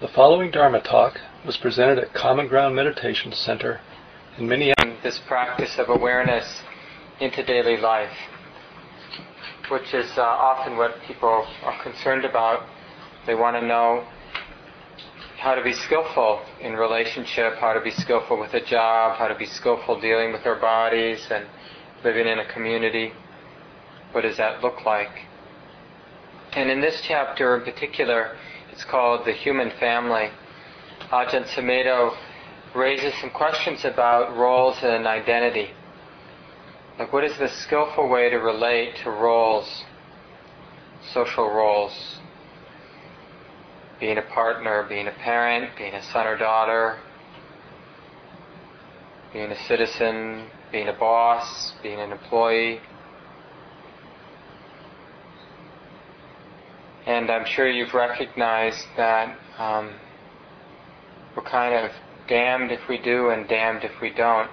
The following Dharma talk was presented at Common Ground Meditation Center in Minneapolis. This practice of awareness into daily life, which is uh, often what people are concerned about. They want to know how to be skillful in relationship, how to be skillful with a job, how to be skillful dealing with their bodies and living in a community. What does that look like? And in this chapter in particular, it's called The Human Family. Ajahn Sumedho raises some questions about roles and identity. Like, what is the skillful way to relate to roles, social roles? Being a partner, being a parent, being a son or daughter, being a citizen, being a boss, being an employee. And I'm sure you've recognized that um, we're kind of damned if we do and damned if we don't.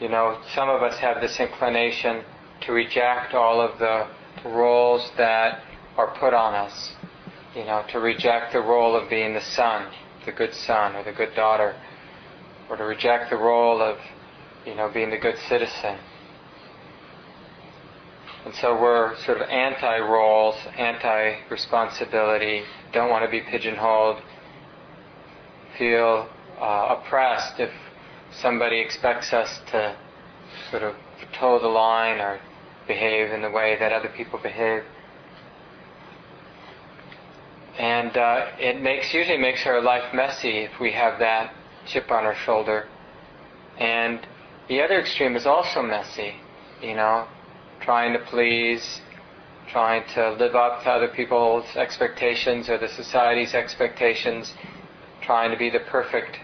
You know, some of us have this inclination to reject all of the roles that are put on us. You know, to reject the role of being the son, the good son or the good daughter, or to reject the role of, you know, being the good citizen. And so we're sort of anti roles, anti responsibility, don't want to be pigeonholed, feel uh, oppressed if somebody expects us to sort of toe the line or behave in the way that other people behave. And uh, it makes usually makes our life messy if we have that chip on our shoulder. And the other extreme is also messy, you know, trying to please, trying to live up to other people's expectations or the society's expectations, trying to be the perfect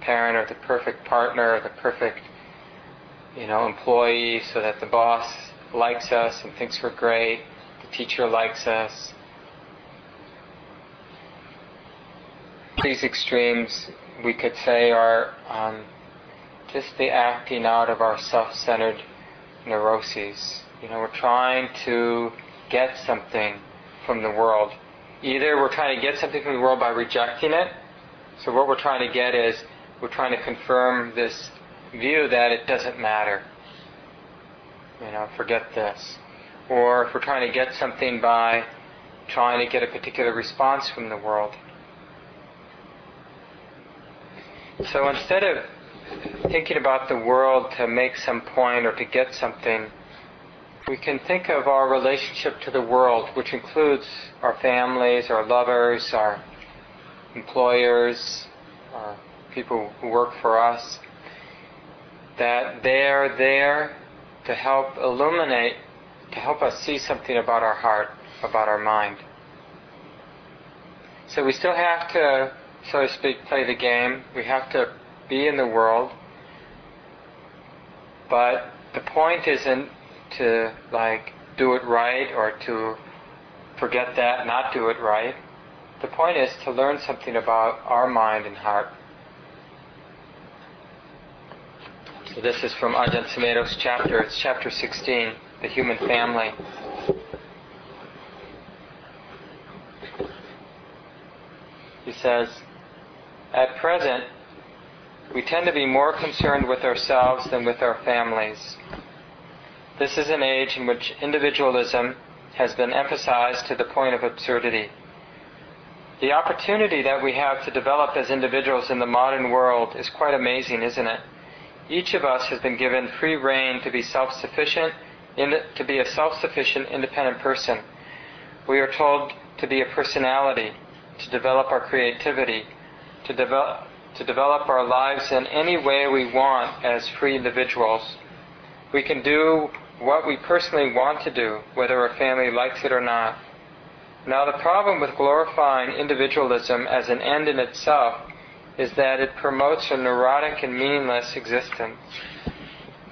parent or the perfect partner or the perfect, you know, employee so that the boss likes us and thinks we're great, the teacher likes us. These extremes, we could say, are um, just the acting out of our self-centered neuroses. You know, we're trying to get something from the world. Either we're trying to get something from the world by rejecting it. So what we're trying to get is we're trying to confirm this view that it doesn't matter. You know, forget this. Or if we're trying to get something by trying to get a particular response from the world. So instead of thinking about the world to make some point or to get something, we can think of our relationship to the world, which includes our families, our lovers, our employers, our people who work for us, that they're there to help illuminate, to help us see something about our heart, about our mind. So we still have to, so to speak, play the game. We have to be in the world. But the point isn't to, like, do it right or to forget that, not do it right. The point is to learn something about our mind and heart. So this is from Ajahn Sumedho's chapter. It's chapter 16, The Human Family. He says, At present, we tend to be more concerned with ourselves than with our families. This is an age in which individualism has been emphasized to the point of absurdity. The opportunity that we have to develop as individuals in the modern world is quite amazing, isn't it? Each of us has been given free rein to be self-sufficient, to be a self-sufficient, independent person. We are told to be a personality, to develop our creativity, to develop, to develop our lives in any way we want as free individuals. We can do what we personally want to do, whether our family likes it or not. Now, the problem with glorifying individualism as an end in itself is that it promotes a neurotic and meaningless existence.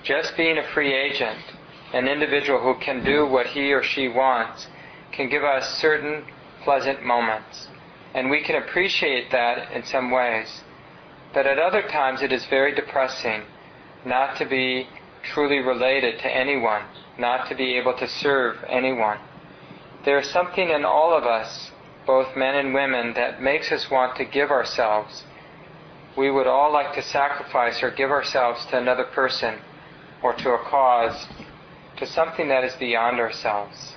Just being a free agent, an individual who can do what he or she wants, can give us certain pleasant moments. And we can appreciate that in some ways. But at other times it is very depressing not to be truly related to anyone, not to be able to serve anyone. There is something in all of us both men and women, that makes us want to give ourselves. We would all like to sacrifice or give ourselves to another person or to a cause, to something that is beyond ourselves.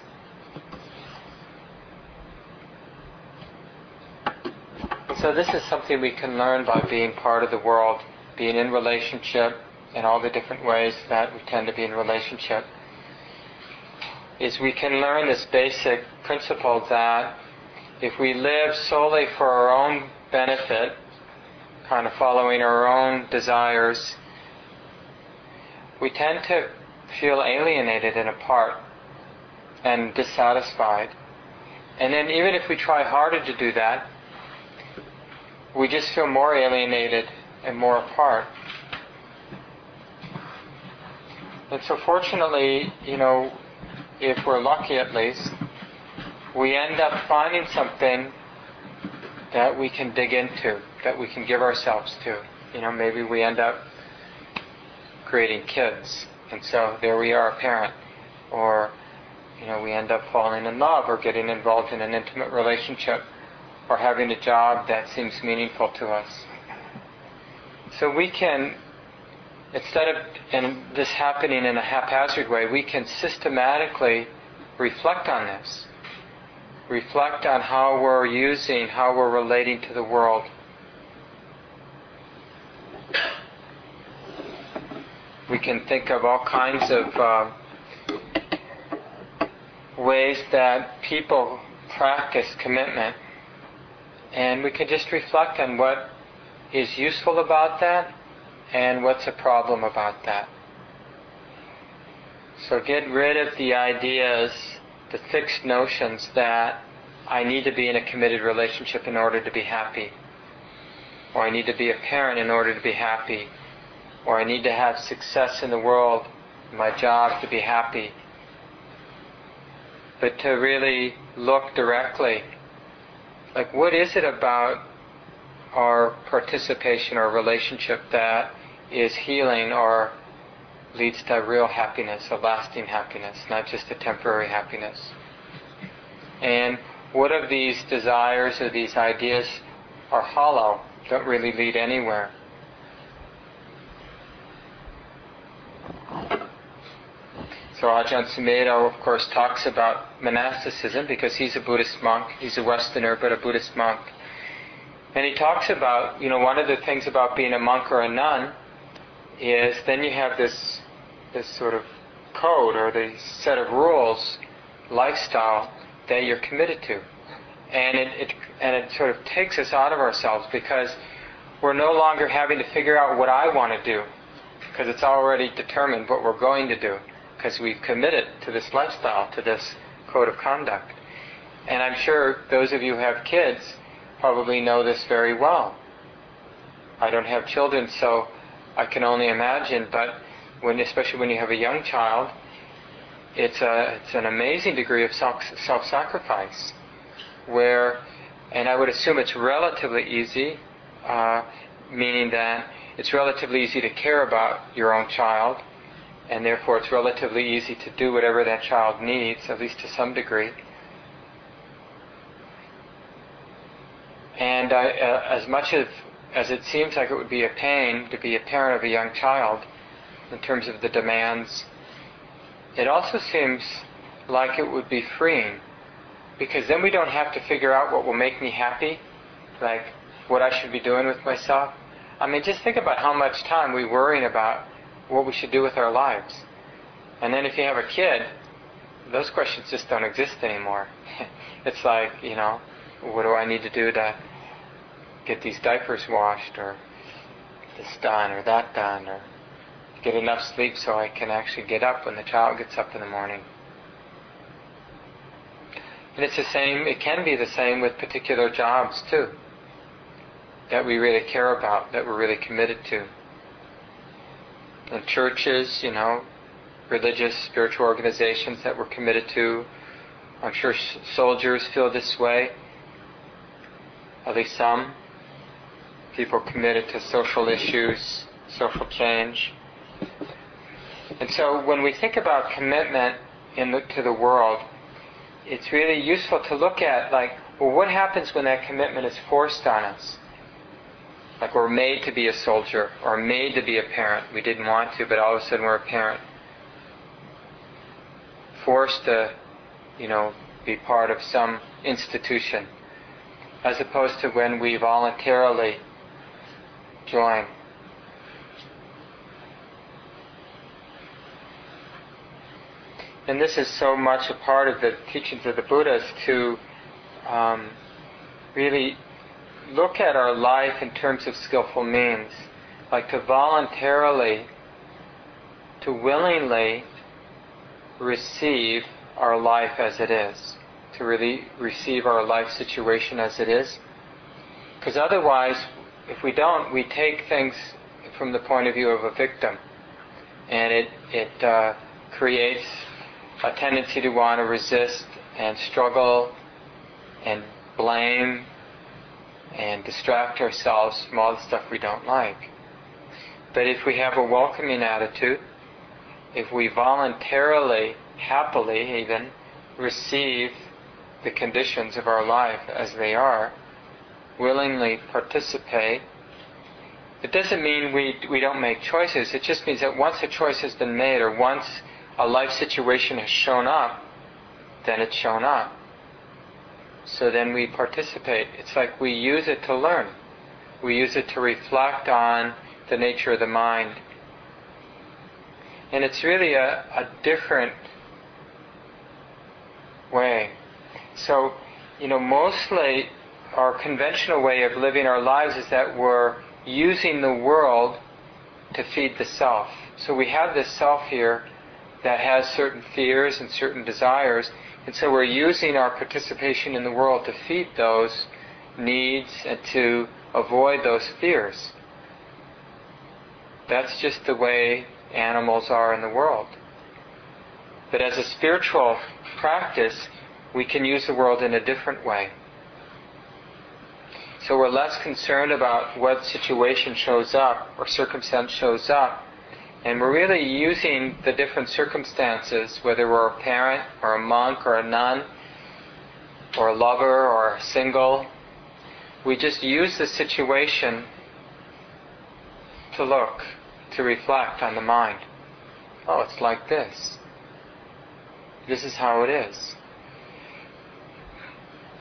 So this is something we can learn by being part of the world, being in relationship in all the different ways that we tend to be in relationship. Is we can learn this basic principle that if we live solely for our own benefit, kind of following our own desires, we tend to feel alienated and apart and dissatisfied. And then even if we try harder to do that, we just feel more alienated and more apart. And so fortunately, you know, if we're lucky at least, we end up finding something that we can dig into, that we can give ourselves to. You know, maybe we end up creating kids, and so there we are, a parent. Or, you know, we end up falling in love or getting involved in an intimate relationship or having a job that seems meaningful to us. So we can, instead of this happening in a haphazard way, we can systematically reflect on this. Reflect on how we're using, how we're relating to the world. We can think of all kinds of uh, ways that people practice commitment and we can just reflect on what is useful about that and what's a problem about that. So get rid of the ideas, the fixed notions that I need to be in a committed relationship in order to be happy, or I need to be a parent in order to be happy, or I need to have success in the world, my job to be happy. But to really look directly like what is it about our participation or relationship that is healing or leads to real happiness, a lasting happiness, not just a temporary happiness. And what of these desires or these ideas are hollow, don't really lead anywhere? So Ajahn Sumedho, of course, talks about monasticism because he's a Buddhist monk. He's a Westerner, but a Buddhist monk. And he talks about, you know, one of the things about being a monk or a nun is then you have this, this sort of code or the set of rules, lifestyle that you're committed to. And it, it, and it sort of takes us out of ourselves because we're no longer having to figure out what I want to do because it's already determined what we're going to do because we've committed to this lifestyle, to this code of conduct. And I'm sure those of you who have kids probably know this very well. I don't have children, so I can only imagine, but when, especially when you have a young child, it's, a, it's an amazing degree of self, self-sacrifice where, and I would assume it's relatively easy, uh, meaning that it's relatively easy to care about your own child and therefore it's relatively easy to do whatever that child needs, at least to some degree. And uh, as much as, as it seems like it would be a pain to be a parent of a young child in terms of the demands, it also seems like it would be freeing because then we don't have to figure out what will make me happy, like what I should be doing with myself. I mean, just think about how much time we worrying about what we should do with our lives. And then if you have a kid, those questions just don't exist anymore. it's like, you know, what do I need to do to get these diapers washed or this done or that done or get enough sleep so I can actually get up when the child gets up in the morning. And it's the same, it can be the same with particular jobs too, that we really care about, that we're really committed to and churches, you know, religious, spiritual organizations that we're committed to. I'm sure soldiers feel this way, at least some. People committed to social issues, social change. And so when we think about commitment in the, to the world, it's really useful to look at, like, Well, what happens when that commitment is forced on us? Like we're made to be a soldier or made to be a parent. We didn't want to, but all of a sudden we're a parent. Forced to, you know, be part of some institution. As opposed to when we voluntarily join. And this is so much a part of the teachings of the Buddhas to um, really look at our life in terms of skillful means, like to voluntarily, to willingly receive our life as it is, to really receive our life situation as it is. Because otherwise, if we don't, we take things from the point of view of a victim, and it it uh, creates a tendency to want to resist and struggle and blame and distract ourselves from all the stuff we don't like. But if we have a welcoming attitude, if we voluntarily, happily even, receive the conditions of our life as they are, willingly participate, it doesn't mean we, we don't make choices. It just means that once a choice has been made or once a life situation has shown up, then it's shown up. So then we participate. It's like we use it to learn. We use it to reflect on the nature of the mind. And it's really a, a different way. So, you know, mostly our conventional way of living our lives is that we're using the world to feed the self. So we have this self here that has certain fears and certain desires, and so we're using our participation in the world to feed those needs and to avoid those fears. That's just the way animals are in the world. But as a spiritual practice, we can use the world in a different way. So we're less concerned about what situation shows up or circumstance shows up, and we're really using the different circumstances, whether we're a parent or a monk or a nun or a lover or single, we just use the situation to look, to reflect on the mind. Oh, it's like this. This is how it is.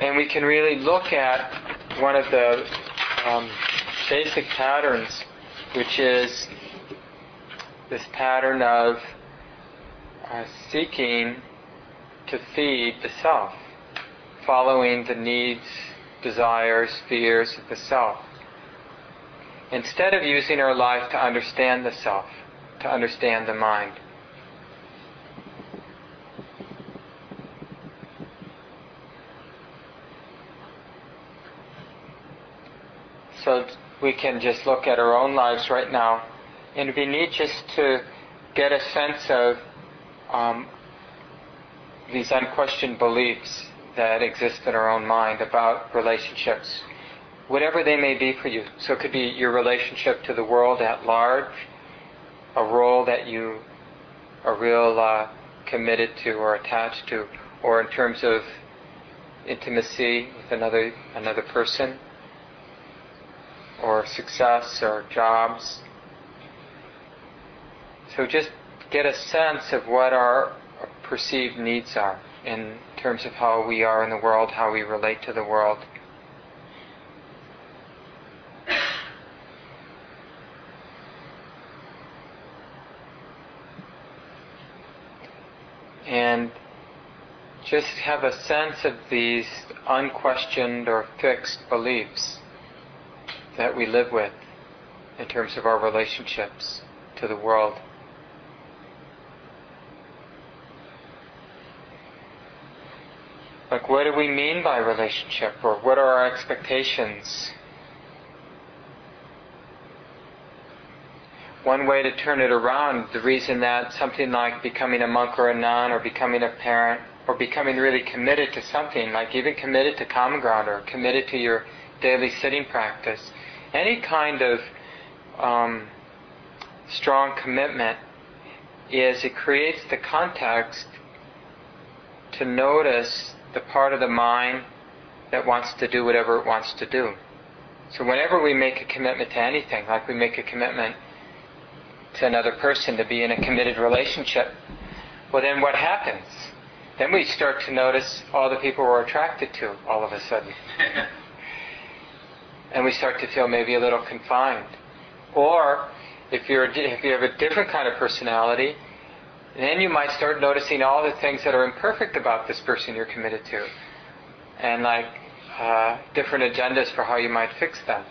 And we can really look at one of the um, basic patterns, which is this pattern of uh, seeking to feed the self, following the needs, desires, fears of the self. Instead of using our life to understand the self, to understand the mind. So we can just look at our own lives right now. And we need just to get a sense of um, these unquestioned beliefs that exist in our own mind about relationships, whatever they may be for you. So it could be your relationship to the world at large, a role that you are real uh, committed to or attached to, or in terms of intimacy with another another person, or success or jobs so just get a sense of what our perceived needs are in terms of how we are in the world, how we relate to the world. And just have a sense of these unquestioned or fixed beliefs that we live with in terms of our relationships to the world. Like, what do we mean by relationship, or what are our expectations? One way to turn it around, the reason that something like becoming a monk or a nun, or becoming a parent, or becoming really committed to something, like even committed to common ground, or committed to your daily sitting practice, any kind of um, strong commitment, is it creates the context to notice the part of the mind that wants to do whatever it wants to do. So whenever we make a commitment to anything, like we make a commitment to another person to be in a committed relationship, well then what happens? Then we start to notice all the people we're attracted to all of a sudden. and we start to feel maybe a little confined. Or if you're if you have a different kind of personality, then you might start noticing all the things that are imperfect about this person you're committed to, and like uh, different agendas for how you might fix them,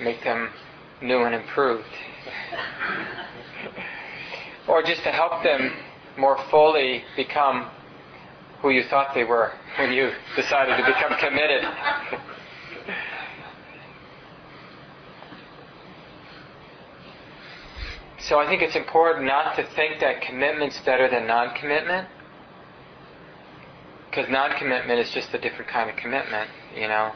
make them new and improved, or just to help them more fully become who you thought they were when you decided to become committed. So I think it's important not to think that commitment's better than non-commitment, because non-commitment is just a different kind of commitment. You know,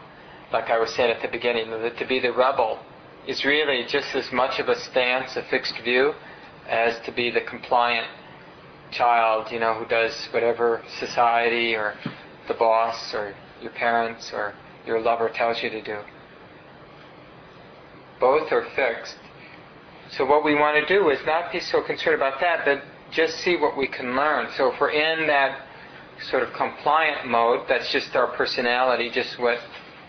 like I was saying at the beginning, to be the rebel is really just as much of a stance, a fixed view, as to be the compliant child. You know, who does whatever society or the boss or your parents or your lover tells you to do. Both are fixed so what we want to do is not be so concerned about that, but just see what we can learn. So if we're in that sort of compliant mode, that's just our personality, just what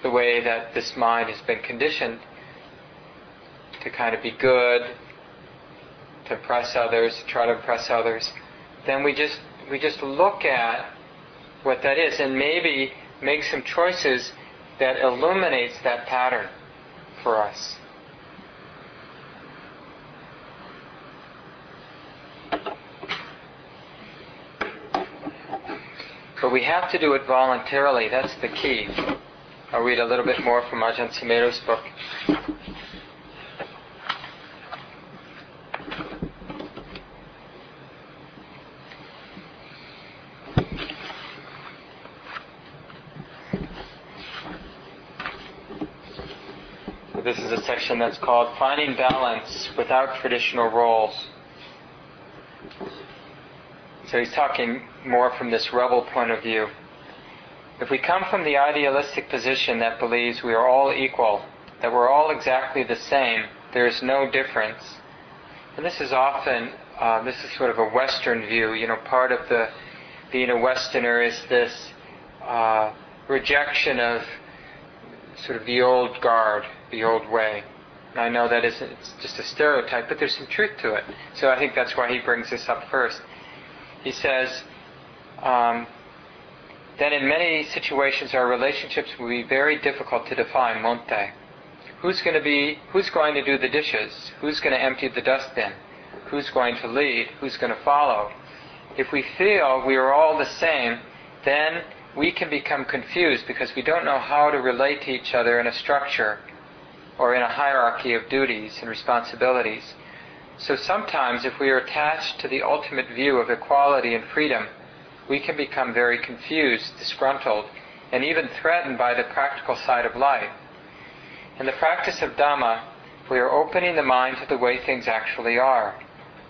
the way that this mind has been conditioned to kind of be good, to impress others, to try to impress others, then we just we just look at what that is and maybe make some choices that illuminates that pattern for us. But we have to do it voluntarily. That's the key. I'll read a little bit more from Ajahn Sumedho's book. This is a section that's called Finding Balance Without Traditional Roles. So he's talking more from this rebel point of view. If we come from the idealistic position that believes we are all equal, that we're all exactly the same, there is no difference, and this is often, uh, this is sort of a Western view, you know, part of the being a Westerner is this uh, rejection of sort of the old guard, the old way. And I know that isn't, it's just a stereotype, but there's some truth to it. So I think that's why he brings this up first he says, um, then in many situations our relationships will be very difficult to define, won't they? Who's going to be, who's going to do the dishes? Who's going to empty the dustbin? Who's going to lead? Who's going to follow? If we feel we are all the same, then we can become confused because we don't know how to relate to each other in a structure or in a hierarchy of duties and responsibilities. So sometimes, if we are attached to the ultimate view of equality and freedom, we can become very confused, disgruntled, and even threatened by the practical side of life. In the practice of Dhamma, we are opening the mind to the way things actually are.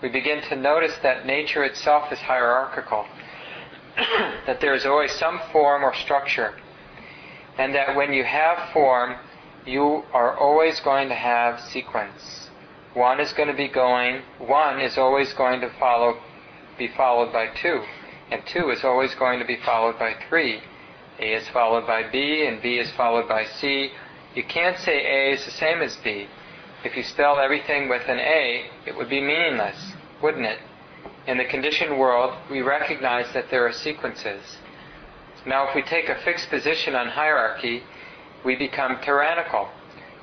We begin to notice that nature itself is hierarchical, that there is always some form or structure, and that when you have form, you are always going to have sequence. One is going to be going, one is always going to follow, be followed by two, and two is always going to be followed by three. A is followed by B, and B is followed by C. You can't say A is the same as B. If you spell everything with an A, it would be meaningless, wouldn't it? In the conditioned world, we recognize that there are sequences. Now, if we take a fixed position on hierarchy, we become tyrannical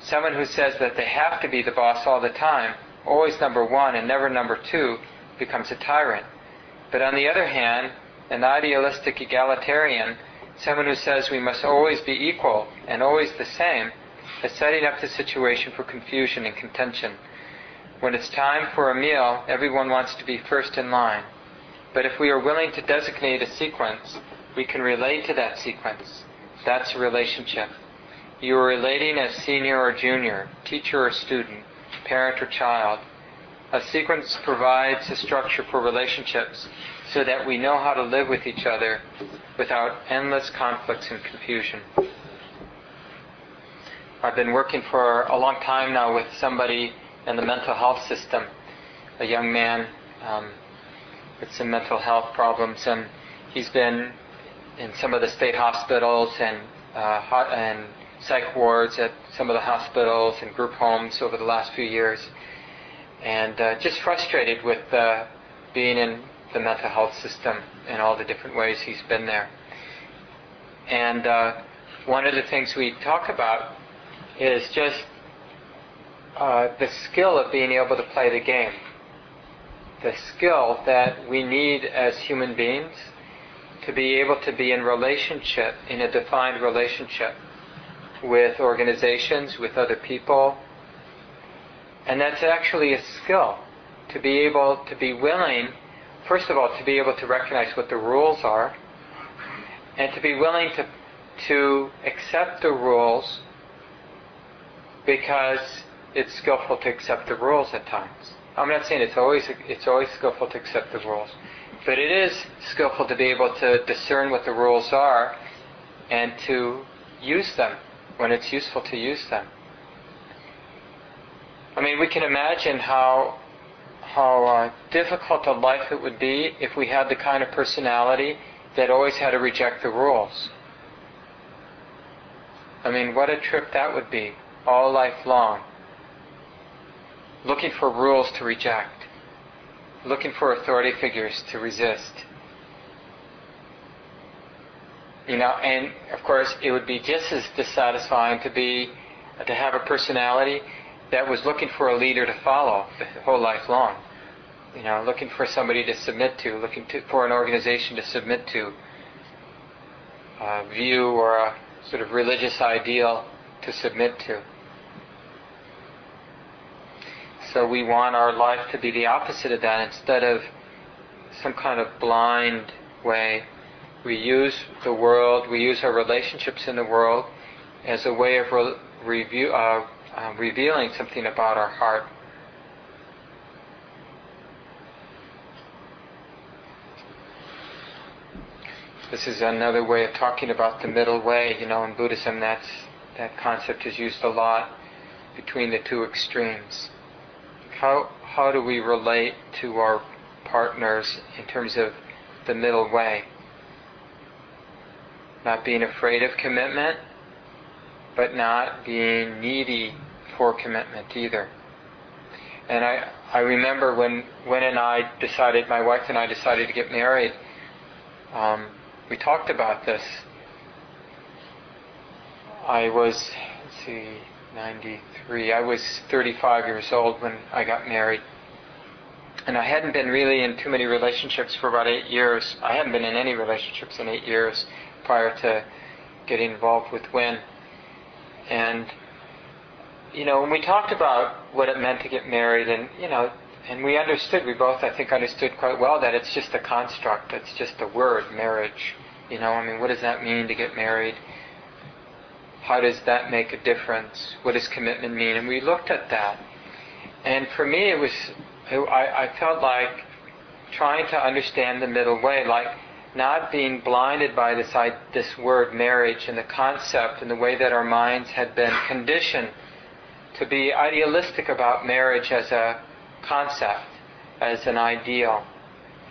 someone who says that they have to be the boss all the time, always number one and never number two, becomes a tyrant. But on the other hand, an idealistic egalitarian, someone who says we must always be equal and always the same, is setting up the situation for confusion and contention. When it's time for a meal, everyone wants to be first in line. But if we are willing to designate a sequence, we can relate to that sequence. That's a relationship. You are relating as senior or junior, teacher or student, parent or child. A sequence provides a structure for relationships so that we know how to live with each other without endless conflicts and confusion. I've been working for a long time now with somebody in the mental health system, a young man um, with some mental health problems, and he's been in some of the state hospitals and uh, and psych wards at some of the hospitals and group homes over the last few years, and uh, just frustrated with uh, being in the mental health system in all the different ways he's been there. And uh, one of the things we talk about is just uh, the skill of being able to play the game. The skill that we need as human beings to be able to be in relationship, in a defined relationship with organizations, with other people. And that's actually a skill to be able to be willing, first of all, to be able to recognize what the rules are, and to be willing to, to accept the rules because it's skillful to accept the rules at times. I'm not saying it's always it's always skillful to accept the rules, but it is skillful to be able to discern what the rules are and to use them when it's useful to use them. I mean, we can imagine how how uh, difficult a life it would be if we had the kind of personality that always had to reject the rules. I mean, what a trip that would be, all life long. Looking for rules to reject, looking for authority figures to resist. You know, and of course, it would be just as dissatisfying to be to have a personality that was looking for a leader to follow the whole life long. You know, looking for somebody to submit to, looking to, for an organization to submit to, a view or a sort of religious ideal to submit to. So we want our life to be the opposite of that instead of some kind of blind way. We use the world, we use our relationships in the world as a way of re- review, uh, uh, revealing something about our heart. This is another way of talking about the middle way. You know, in Buddhism, that's that concept is used a lot between the two extremes. How how do we relate to our partners in terms of the middle way? Not being afraid of commitment, but not being needy for commitment either. And I, I remember when Win and I decided, my wife and I decided to get married, um, we talked about this. I was, let's see, 93. I was 35 years old when I got married. And I hadn't been really in too many relationships for about eight years. I hadn't been in any relationships in eight years prior to getting involved with Win. And you know, when we talked about what it meant to get married, and you know, and we understood, we both, I think, understood quite well that it's just a construct. It's just a word, marriage. You know, I mean, what does that mean to get married? How does that make a difference? What does commitment mean? And we looked at that, and for me, it was, I, I felt like trying to understand the middle way, like not being blinded by this this word marriage and the concept and the way that our minds had been conditioned to be idealistic about marriage as a concept, as an ideal.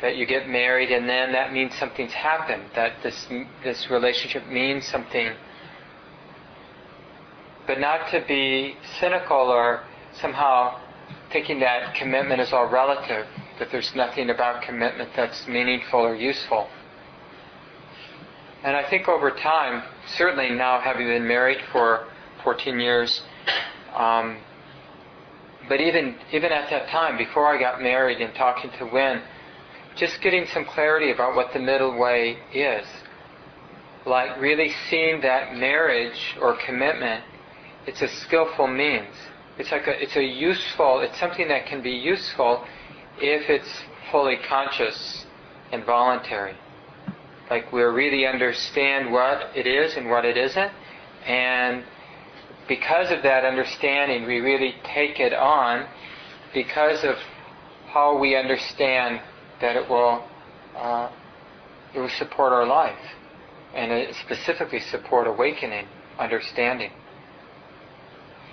That you get married and then that means something's happened, that this, this relationship means something. But not to be cynical or somehow thinking that commitment is all relative, that there's nothing about commitment that's meaningful or useful. And I think over time, certainly now having been married for 14 years, um, but even even at that time, before I got married and talking to Win, just getting some clarity about what the middle way is, like really seeing that marriage or commitment, it's a skillful means. It's like a, it's a useful. It's something that can be useful if it's fully conscious and voluntary. Like we really understand what it is and what it isn't, and because of that understanding, we really take it on because of how we understand that it will uh, it will support our life, and specifically support awakening, understanding.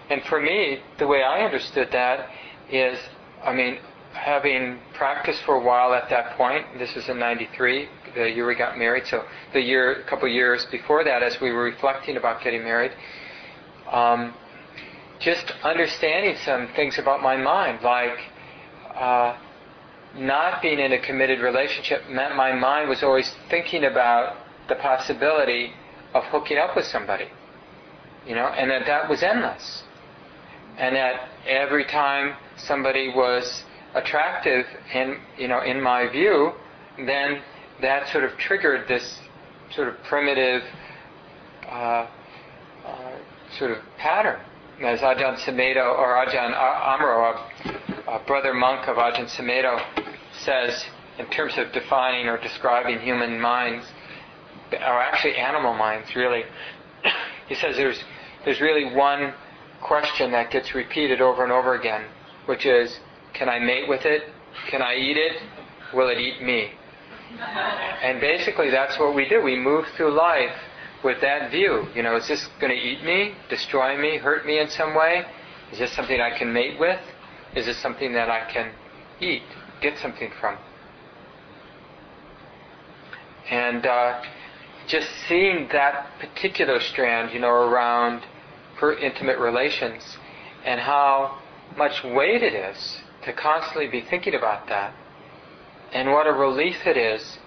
And for me, the way I understood that is, I mean, having practiced for a while at that point, this was in 93, the year we got married, so the year, a couple years before that, as we were reflecting about getting married, um, just understanding some things about my mind, like uh, not being in a committed relationship meant my mind was always thinking about the possibility of hooking up with somebody, you know, and that that was endless, and that every time somebody was attractive in you know in my view, then that sort of triggered this sort of primitive uh, uh, sort of pattern. As Ajahn Sumedho or Ajahn Amaro, a, a, brother monk of Ajahn Sumedho, says in terms of defining or describing human minds, or actually animal minds, really, he says there's there's really one question that gets repeated over and over again, which is can I mate with it? Can I eat it? Will it eat me? And basically, that's what we do. We move through life with that view. You know, is this going to eat me, destroy me, hurt me in some way? Is this something I can mate with? Is this something that I can eat, get something from? And uh, just seeing that particular strand, you know, around intimate relations and how much weight it is to constantly be thinking about that. And what a relief it is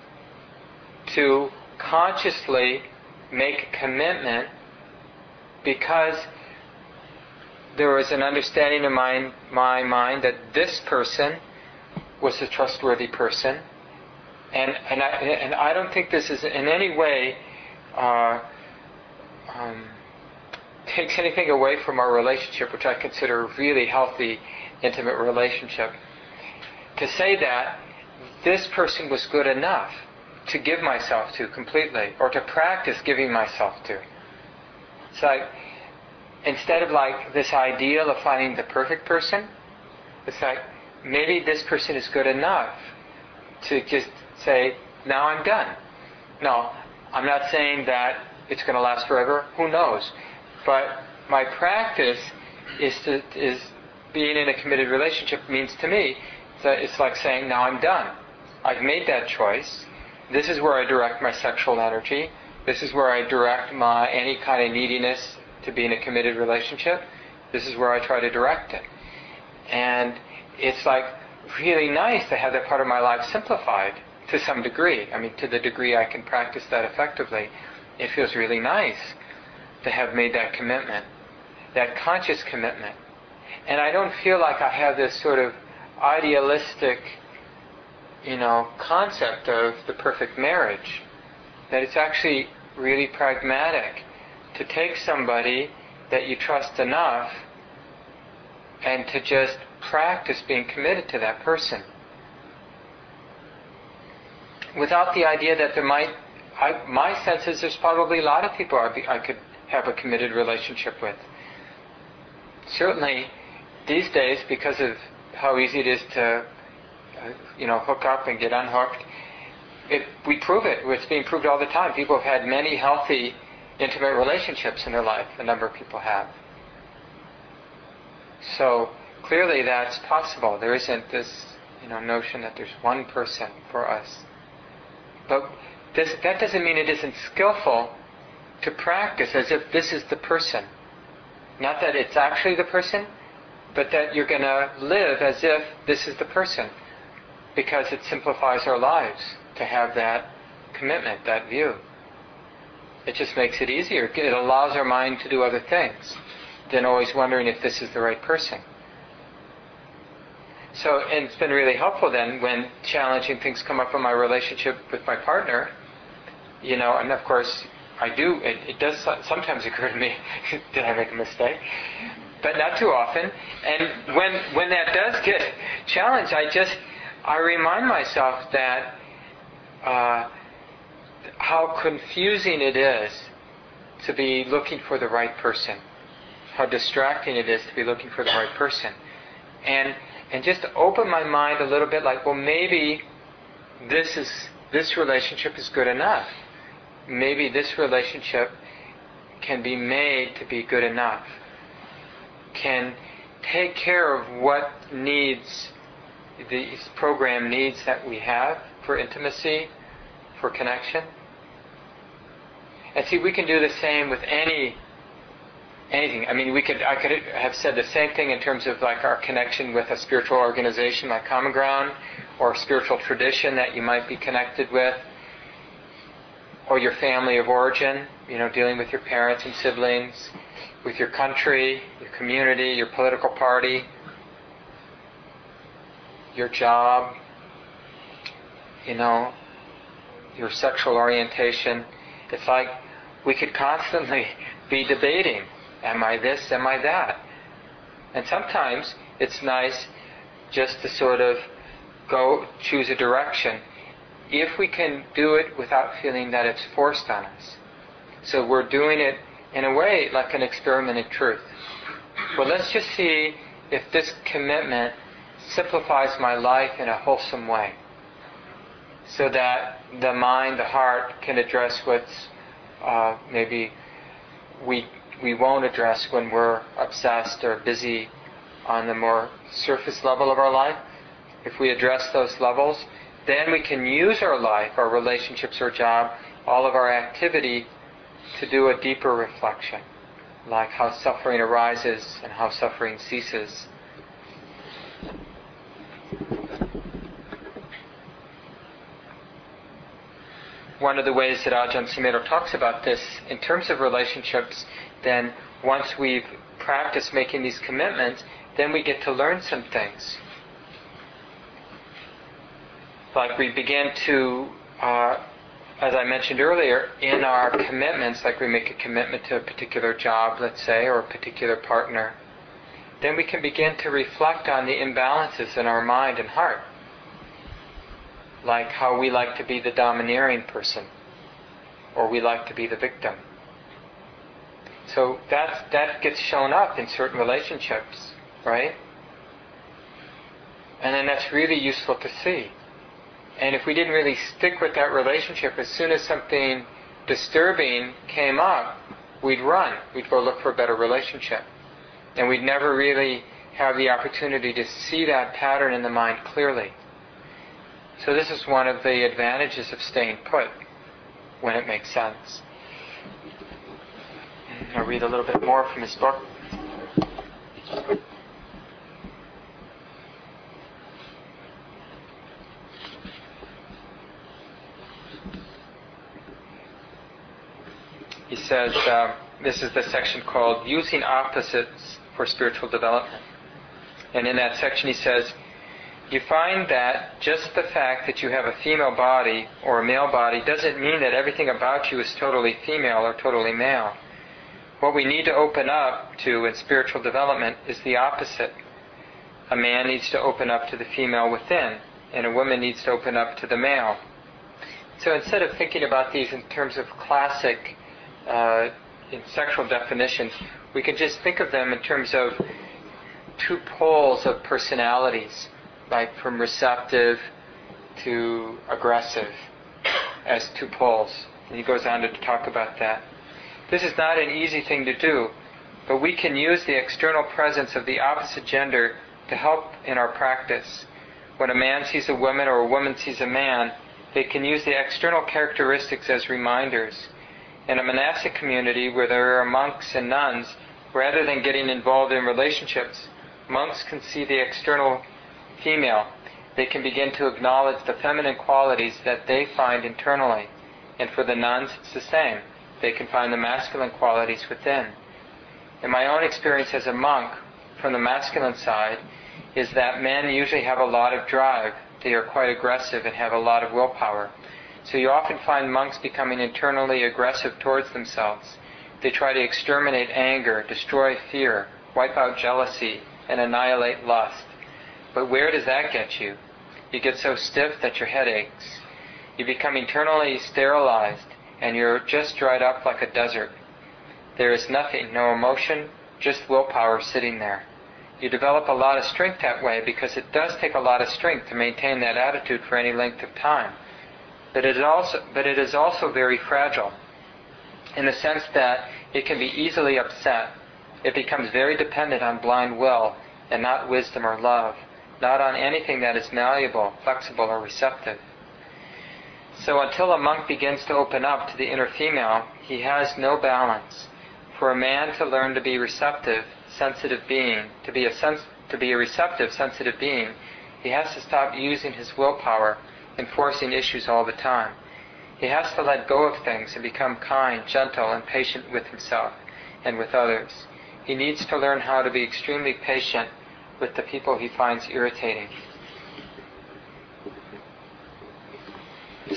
to consciously make a commitment because there was an understanding in my, my mind that this person was a trustworthy person. And, and, I, and I don't think this is in any way uh, um, takes anything away from our relationship, which I consider a really healthy intimate relationship. To say that this person was good enough to give myself to completely, or to practice giving myself to. It's like, instead of like this ideal of finding the perfect person, it's like, maybe this person is good enough to just say, now I'm done. No, I'm not saying that it's going to last forever. Who knows? But my practice is to is being in a committed relationship means to me that it's like saying, now I'm done. I've made that choice. This is where I direct my sexual energy. This is where I direct my any kind of neediness to be in a committed relationship. This is where I try to direct it. And it's like really nice to have that part of my life simplified to some degree. I mean, to the degree I can practice that effectively, it feels really nice to have made that commitment, that conscious commitment and I don't feel like I have this sort of idealistic, you know, concept of the perfect marriage. That it's actually really pragmatic to take somebody that you trust enough and to just practice being committed to that person. Without the idea that there might, I, my sense is there's probably a lot of people I, I could have a committed relationship with. Certainly, these days, because of how easy it is to, you know, hook up and get unhooked, it, we prove it. It's being proved all the time. People have had many healthy, intimate relationships in their life. A number of people have. So clearly, that's possible. There isn't this, you know, notion that there's one person for us. But this, that doesn't mean it isn't skillful to practice as if this is the person. Not that it's actually the person, but that you're going to live as if this is the person because it simplifies our lives to have that commitment, that view. It just makes it easier. It allows our mind to do other things than always wondering if this is the right person. So, and it's been really helpful then when challenging things come up in my relationship with my partner, you know, and of course, I do, it, it does sometimes occur to me, did I make a mistake? but not too often. And when when that does get challenged, I just I remind myself that uh, how confusing it is to be looking for the right person, how distracting it is to be looking for the right person, and and just open my mind a little bit, like well maybe this is this relationship is good enough. Maybe this relationship can be made to be good enough. Can take care of what needs, the program needs that we have for intimacy, for connection. And see, we can do the same with any anything. I mean, we could I could have said the same thing in terms of like our connection with a spiritual organization like Common Ground, or a spiritual tradition that you might be connected with, or your family of origin. You know, dealing with your parents and siblings, with your country, your community, your political party, your job. You know, your sexual orientation. It's like we could constantly be debating Am I this? Am I that? And sometimes it's nice just to sort of go choose a direction if we can do it without feeling that it's forced on us. So we're doing it in a way like an experiment in truth. Well, let's just see if this commitment simplifies my life in a wholesome way so that the mind, the heart can address what's uh, maybe we we won't address when we're obsessed or busy on the more surface level of our life. If we address those levels, then we can use our life, our relationships, our job, all of our activity to do a deeper reflection, like how suffering arises and how suffering ceases. One of the ways that Ajahn Sumedho talks about this in terms of relationships then once we've practiced making these commitments, then we get to learn some things. Like we begin to, uh, as I mentioned earlier, in our commitments, like we make a commitment to a particular job, let's say, or a particular partner, then we can begin to reflect on the imbalances in our mind and heart. Like how we like to be the domineering person, or we like to be the victim so that that gets shown up in certain relationships, right? And then that's really useful to see. And if we didn't really stick with that relationship, as soon as something disturbing came up, we'd run. We'd go look for a better relationship. And we'd never really have the opportunity to see that pattern in the mind clearly. So this is one of the advantages of staying put when it makes sense. I'll read a little bit more from his book. He says, uh, this is the section called Using Opposites for Spiritual Development. And in that section he says, you find that just the fact that you have a female body or a male body doesn't mean that everything about you is totally female or totally male. What we need to open up to in spiritual development is the opposite. A man needs to open up to the female within, and a woman needs to open up to the male. So instead of thinking about these in terms of classic uh, sexual definitions, we can just think of them in terms of two poles of personalities, like from receptive to aggressive, as two poles. And he goes on to talk about that. This is not an easy thing to do, but we can use the external presence of the opposite gender to help in our practice. When a man sees a woman or a woman sees a man, they can use the external characteristics as reminders. In a monastic community where there are monks and nuns, rather than getting involved in relationships, monks can see the external female. They can begin to acknowledge the feminine qualities that they find internally. And for the nuns, it's the same they can find the masculine qualities within. In my own experience as a monk, from the masculine side, is that men usually have a lot of drive. They are quite aggressive and have a lot of willpower. So you often find monks becoming internally aggressive towards themselves. They try to exterminate anger, destroy fear, wipe out jealousy, and annihilate lust. But where does that get you? You get so stiff that your head aches. You become internally sterilized and you're just dried up like a desert. There is nothing, no emotion, just willpower sitting there. You develop a lot of strength that way because it does take a lot of strength to maintain that attitude for any length of time. but it is also but it is also very fragile in the sense that it can be easily upset. It becomes very dependent on blind will and not wisdom or love, not on anything that is malleable, flexible, or receptive. So until a monk begins to open up to the inner female, he has no balance. For a man to learn to be receptive, sensitive being, to be a sens- to be a receptive, sensitive being, he has to stop using his willpower and forcing issues all the time. He has to let go of things and become kind, gentle, and patient with himself and with others. He needs to learn how to be extremely patient with the people he finds irritating.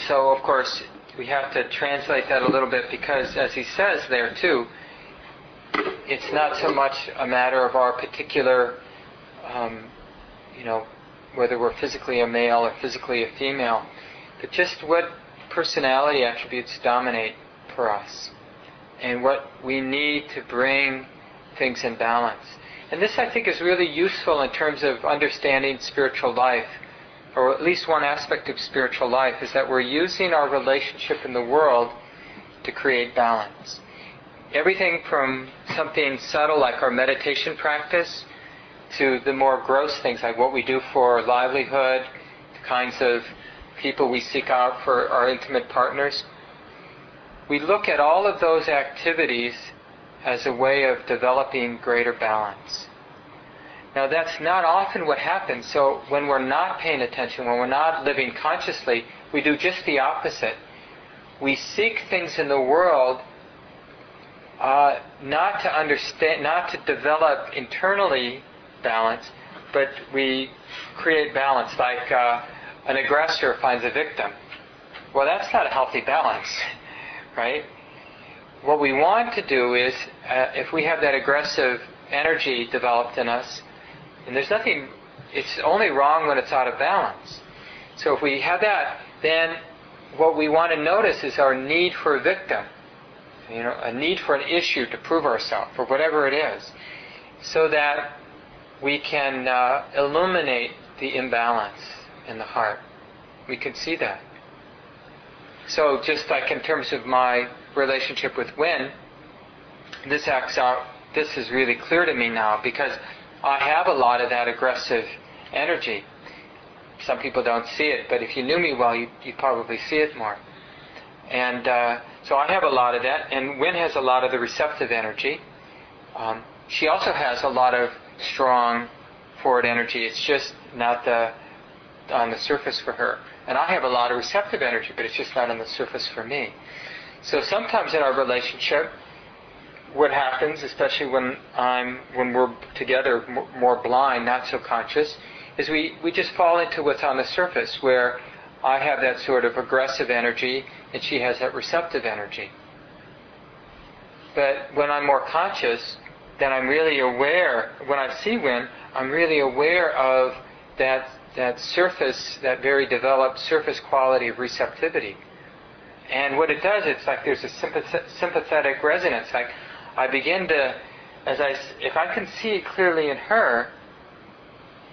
So, of course, we have to translate that a little bit because, as he says there too, it's not so much a matter of our particular, um, you know, whether we're physically a male or physically a female, but just what personality attributes dominate for us and what we need to bring things in balance. And this, I think, is really useful in terms of understanding spiritual life or at least one aspect of spiritual life, is that we're using our relationship in the world to create balance. Everything from something subtle like our meditation practice to the more gross things like what we do for livelihood, the kinds of people we seek out for our intimate partners. We look at all of those activities as a way of developing greater balance. Now, that's not often what happens. So, when we're not paying attention, when we're not living consciously, we do just the opposite. We seek things in the world uh, not to understand, not to develop internally balance, but we create balance. Like uh, an aggressor finds a victim. Well, that's not a healthy balance, right? What we want to do is, uh, if we have that aggressive energy developed in us, and there's nothing, it's only wrong when it's out of balance. So if we have that, then what we want to notice is our need for a victim. You know, a need for an issue to prove ourselves, or whatever it is, so that we can uh, illuminate the imbalance in the heart. We can see that. So just like in terms of my relationship with Wynn, this acts out. This is really clear to me now because I have a lot of that aggressive energy. Some people don't see it, but if you knew me well, you you probably see it more. And uh, so I have a lot of that, and Wynn has a lot of the receptive energy. Um, she also has a lot of strong forward energy. It's just not the on the surface for her. And I have a lot of receptive energy, but it's just not on the surface for me. So sometimes in our relationship, what happens, especially when I'm when we're together more blind, not so conscious, is we, we just fall into what's on the surface, where I have that sort of aggressive energy and she has that receptive energy. But when I'm more conscious, then I'm really aware. When I see Wynn, I'm really aware of that that surface, that very developed surface quality of receptivity. And what it does, it's like there's a sympathetic resonance. Like I begin to, as I, if I can see it clearly in her,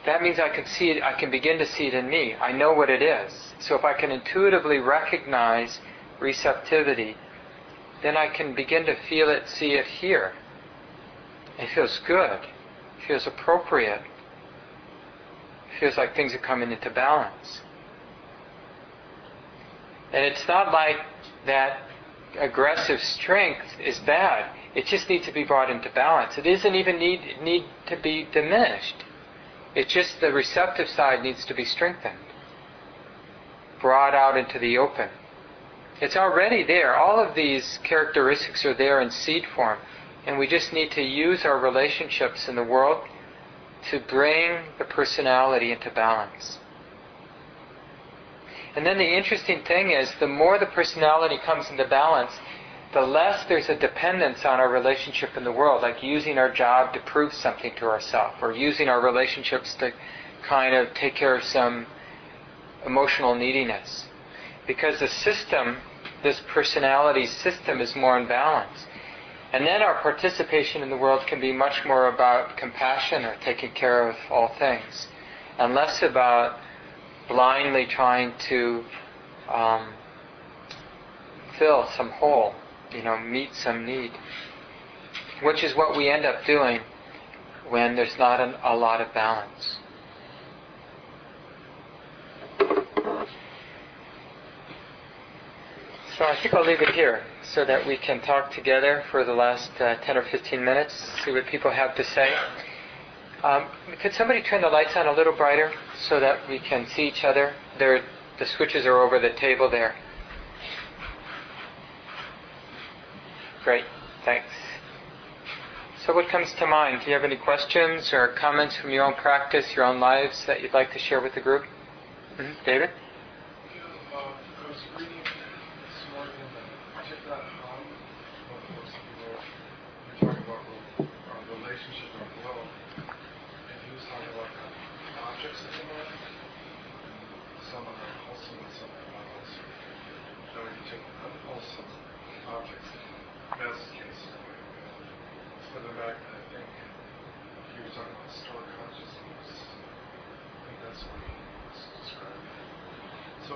that means I can see it, I can begin to see it in me. I know what it is. So if I can intuitively recognize receptivity, then I can begin to feel it, see it here. It feels good. It feels appropriate. It feels like things are coming into balance. And it's not like that aggressive strength is bad. It just needs to be brought into balance. It doesn't even need need to be diminished. It's just the receptive side needs to be strengthened, brought out into the open. It's already there. All of these characteristics are there in seed form, and we just need to use our relationships in the world to bring the personality into balance. And then the interesting thing is, the more the personality comes into balance, the less there's a dependence on our relationship in the world, like using our job to prove something to ourselves, or using our relationships to kind of take care of some emotional neediness. Because the system, this personality system, is more in balance. And then our participation in the world can be much more about compassion or taking care of all things, and less about blindly trying to um, fill some hole, you know, meet some need, which is what we end up doing when there's not an, a lot of balance. So I think I'll leave it here so that we can talk together for the last uh, 10 or 15 minutes, see what people have to say. Um, could somebody turn the lights on a little brighter so that we can see each other? There, the switches are over the table there. Great, thanks. So, what comes to mind? Do you have any questions or comments from your own practice, your own lives that you'd like to share with the group? Mm-hmm. David?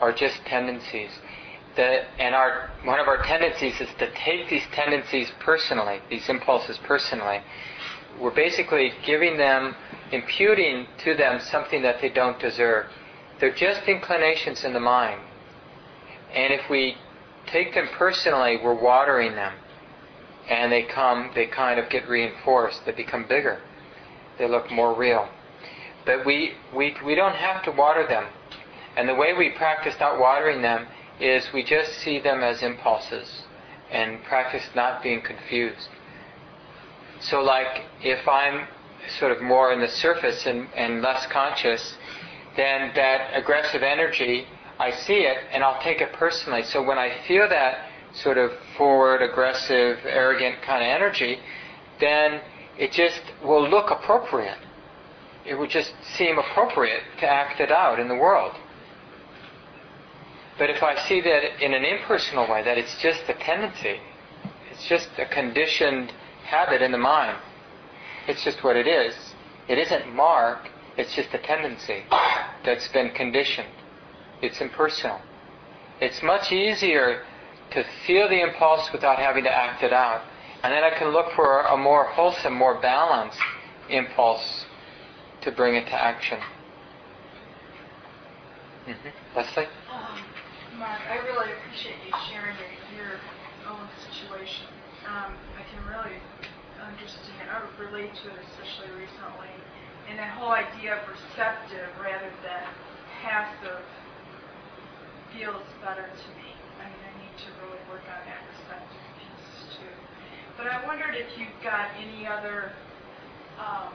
are just tendencies. That and our one of our tendencies is to take these tendencies personally, these impulses personally. We're basically giving them, imputing to them something that they don't deserve. They're just inclinations in the mind. And if we take them personally, we're watering them. And they come, they kind of get reinforced, they become bigger they look more real. But we, we, we don't have to water them. And the way we practice not watering them is we just see them as impulses and practice not being confused. So, like, if I'm sort of more in the surface and, and less conscious, then that aggressive energy, I see it and I'll take it personally. So, when I feel that sort of forward, aggressive, arrogant kind of energy, then it just will look appropriate. It would just seem appropriate to act it out in the world. But if I see that in an impersonal way, that it's just a tendency, it's just a conditioned habit in the mind, it's just what it is. It isn't mark, it's just a tendency that's been conditioned. It's impersonal. It's much easier to feel the impulse without having to act it out and then I can look for a more wholesome, more balanced impulse to bring it to action. Mm-hmm. Leslie? Mark, I really appreciate you sharing your, your own situation. Um, I can really understand, I relate to it especially recently. And that whole idea of receptive rather than passive feels better to me. I mean, I need to really work on that receptive piece too. but I wondered if you've got any other, um,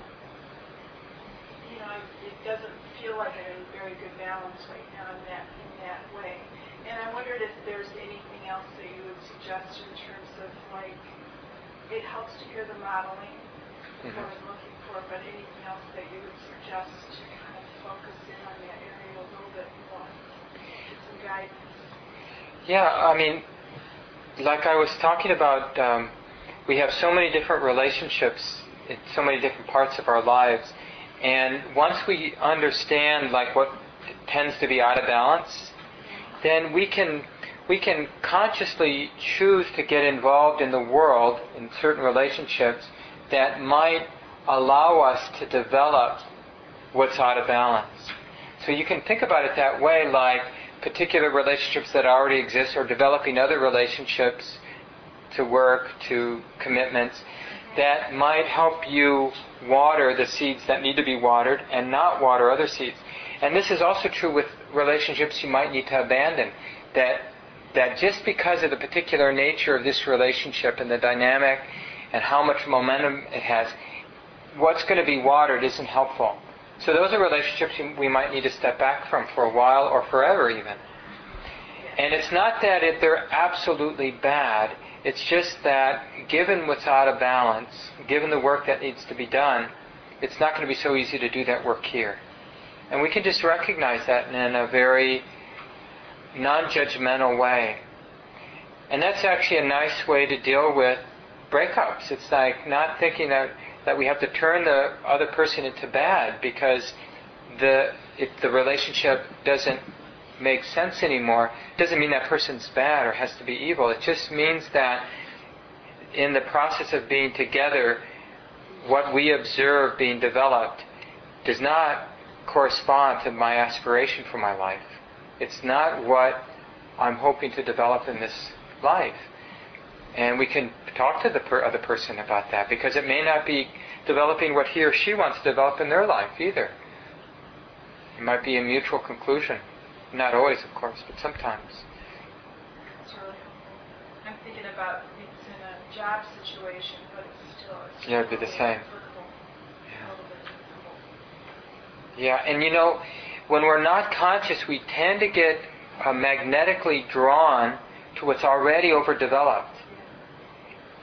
you know, it doesn't feel like I'm in very good balance right now in that in that way. And I wondered if there's anything else that you would suggest in terms of like, it helps to hear the modeling mm-hmm. what I'm looking for, but anything else that you would suggest to kind of focus in on that area a little bit more, get some guidance. Yeah, I mean, like I was talking about. Um, we have so many different relationships in so many different parts of our lives. And once we understand like what tends to be out of balance, then we can we can consciously choose to get involved in the world in certain relationships that might allow us to develop what's out of balance. So you can think about it that way, like particular relationships that already exist or developing other relationships to work, to commitments, that might help you water the seeds that need to be watered and not water other seeds. And this is also true with relationships you might need to abandon. That that just because of the particular nature of this relationship and the dynamic and how much momentum it has, what's going to be watered isn't helpful. So those are relationships we might need to step back from for a while or forever even. And it's not that it, they're absolutely bad. It's just that given what's out of balance, given the work that needs to be done, it's not going to be so easy to do that work here. And we can just recognize that in a very non-judgmental way. And that's actually a nice way to deal with breakups. It's like not thinking that, that we have to turn the other person into bad because the if the relationship doesn't make sense anymore, doesn't mean that person's bad or has to be evil. It just means that in the process of being together, what we observe being developed does not correspond to my aspiration for my life. It's not what I'm hoping to develop in this life. And we can talk to the per- other person about that because it may not be developing what he or she wants to develop in their life either. It might be a mutual conclusion. Not always, of course, but sometimes. That's really helpful. I'm thinking about it's in a job situation, but it's still. It's Yeah, it'd be the same. applicable. A little bit difficult. Yeah, and you know, when we're not conscious, we tend to get uh, magnetically drawn to what's already overdeveloped.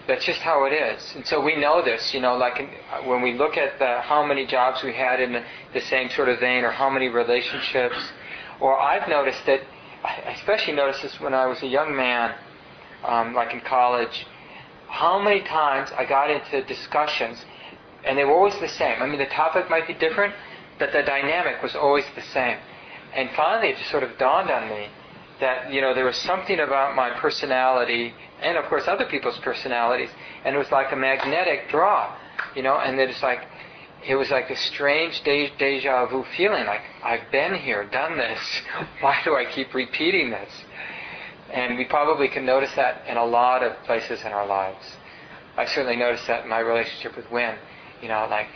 That's just how it is. And so we know this, you know, like in, uh, when we look at the, how many jobs we had in the, the same sort of vein or how many relationships. Or I've noticed that, I especially noticed this when I was a young man, um, like in college, how many times I got into discussions and they were always the same. I mean, the topic might be different, but the dynamic was always the same. And finally, it just sort of dawned on me that you know there was something about my personality, and of course other people's personalities, and it was like a magnetic draw, you know. And it's like it was like a strange de- deja vu feeling, like I've been here, done this. Why do I keep repeating this? And we probably can notice that in a lot of places in our lives. I certainly noticed that in my relationship with Wynn. You know, like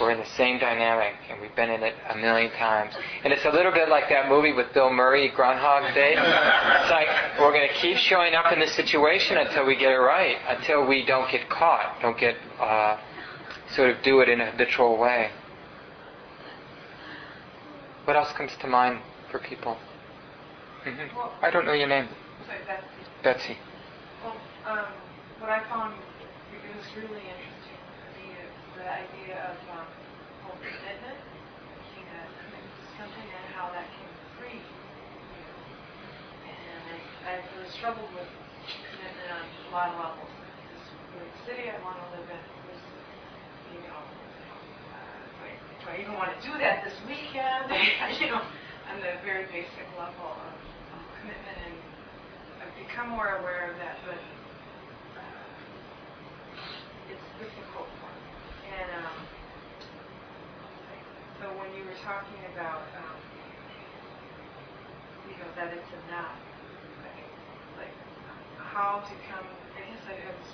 we're in the same dynamic and we've been in it a million times. And it's a little bit like that movie with Bill Murray, Groundhog Day. It's like we're going to keep showing up in this situation until we get it right, until we don't get caught, don't get uh, sort of do it in a habitual way. What else comes to mind for people? hmm Well- I don't know your name, Sorry, that's Betsy. Well, um, what I found it was really interesting is the idea of um, whole commitment, making a commitment to something, and how that can free you. And I, I've really struggled with commitment on a lot of levels. This big city I want to live in, this, you know, uh, I, do I even want to do that this weekend? you know, on the very basic level of, of commitment and I've become more aware of that, but uh, it's difficult for me. And um, so when you were talking about, um, you know, that it's enough, like, like how to come, I guess I was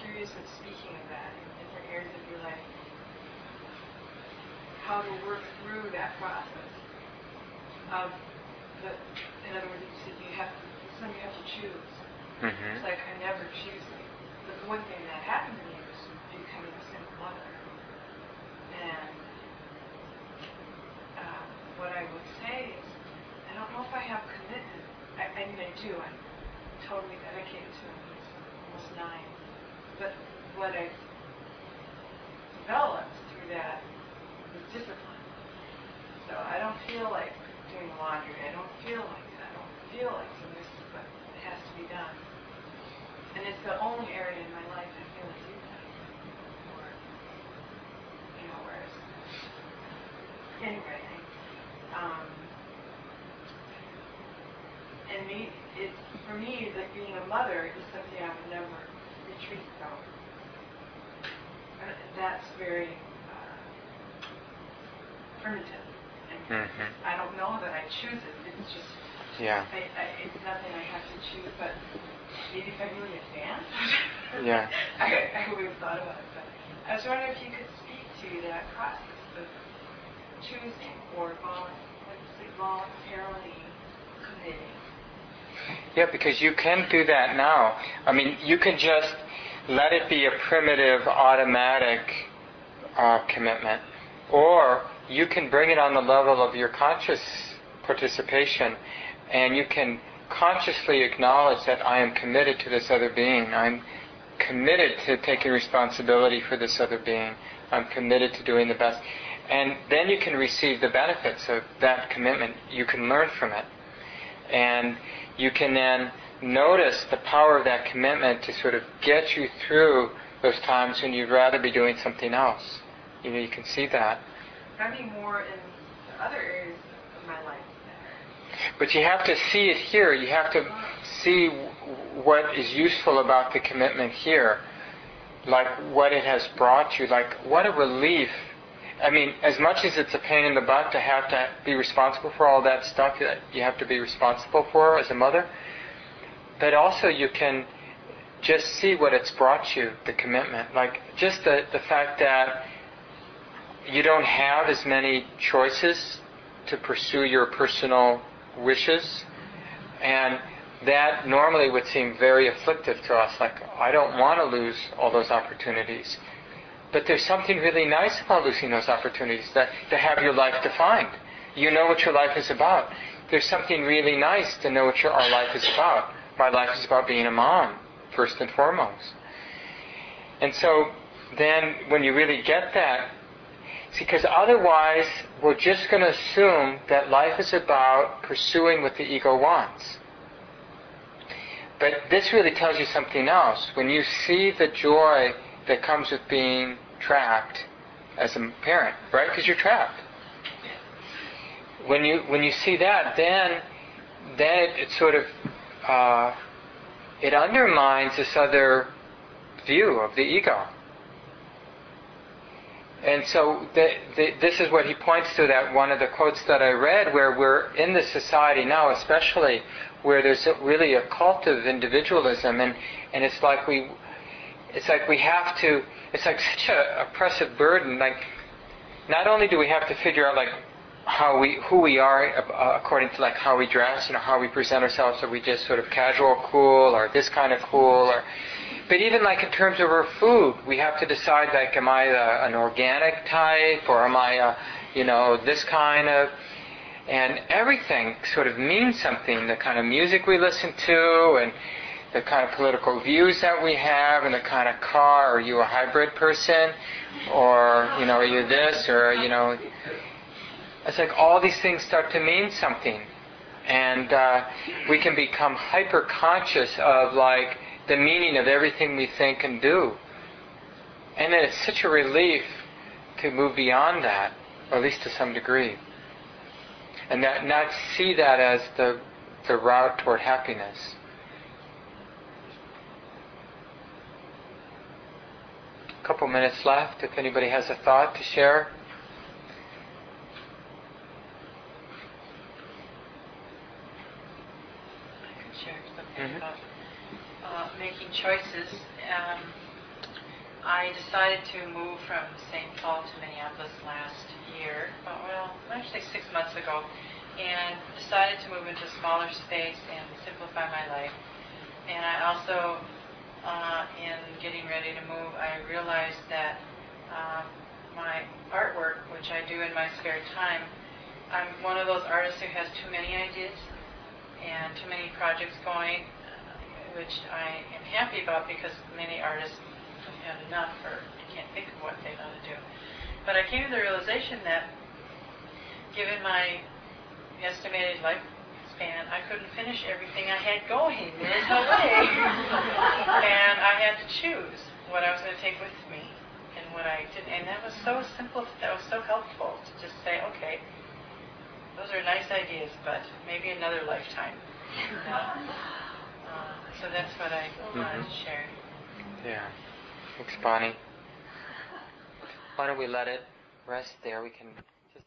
curious of speaking of that in different areas of your life, how to work through that process of the, in other words, you said you have to, some you have to choose. hmm It's like I never choose. But the one thing that happened to me was becoming a single mother. And uh, what I would say is, I don't know if I have commitment. I, I mean, I do. I'm totally dedicated to him. He's almost nine. But what I've developed through that is discipline. So I don't feel like doing laundry. I don't feel like it. I don't feel like so this is what has to be done. And it's the only area in my life I feel like do that. Or, you know, whereas, anyway, um, and me, it, for me, like being a mother is something I would never retreat from. And that's very uh, primitive. And Mhm. I don't know that I choose it. It's just Yeah. I, I, it's nothing I have to choose, but maybe if I really advanced, Yeah. I, I would have thought about it. But I was wondering if you could speak to that process choosing or voluntarily committing. Yeah, because you can do that now. I mean, you can just let it be a primitive, automatic uh, commitment, or you can bring it on the level of your conscious participation, and you can consciously acknowledge that I am committed to this other being. I'm committed to taking responsibility for this other being. I'm committed to doing the best. And then you can receive the benefits of that commitment. You can learn from it. And you can then notice the power of that commitment to sort of get you through those times when you'd rather be doing something else. You know, you can see that. Having more in other areas of my life. But you have to see it here. You have to see what is useful about the commitment here. Like what it has brought you. Like what a relief. I mean, as much as it's a pain in the butt to have to be responsible for all that stuff that you have to be responsible for as a mother, but also you can just see what it's brought you, the commitment. Like just the, the fact that you don't have as many choices to pursue your personal wishes. And that normally would seem very afflictive to us. Like, I don't want to lose all those opportunities. But there's something really nice about losing those opportunities, that to have your life defined. You know what your life is about. There's something really nice to know what your, our life is about. My life is about being a mom, first and foremost. And so then when you really get that, see, because otherwise we're just going to assume that life is about pursuing what the ego wants. But this really tells you something else. When you see the joy that comes with being trapped as a parent, right? Because you're trapped. When you when you see that, then then it, it sort of uh, it undermines this other view of the ego. And so the, the, this is what he points to that one of the quotes that I read, where we're in this society now, especially where there's a, really a cult of individualism, and, and it's like we it's like we have to it's like such a oppressive burden. Like not only do we have to figure out like how we who we are uh, according to like how we dress, you know, how we present ourselves. Are we just sort of casual cool, or this kind of cool, or but even like in terms of our food, we have to decide like, am I a, an organic type or am I a, you know, this kind of, and everything sort of means something. The kind of music we listen to and the kind of political views that we have and the kind of car. Are you a hybrid person, or you know, are you this, or you know, it's like all these things start to mean something, and uh, we can become hyper conscious of like the meaning of everything we think and do. And then it's such a relief to move beyond that, or at least to some degree. And that, not see that as the, the route toward happiness. A couple minutes left if anybody has a thought to share. I can share something Mhm. about uh, making choices. Um, I decided to move from St. Paul to Minneapolis last year, uh, well, actually six months ago, and decided to move into a smaller space and simplify my life. And I also, uh, in getting ready to move, I realized that um, my artwork, which I do in my spare time, I'm one of those artists who has too many ideas and too many projects going, uh, which I am happy about because many artists have had enough or can't think of what they want to do. But I came to the realization that given my estimated lifespan, I couldn't finish everything I had going. There's no way. and I had to choose what I was going to take with me and what I didn't. And that was so simple. That was so helpful to just say, okay, those are nice ideas, but maybe another lifetime. Uh, so that's what I wanted to share. Yeah. Thanks, Bonnie. Why don't we let it rest there? We can just.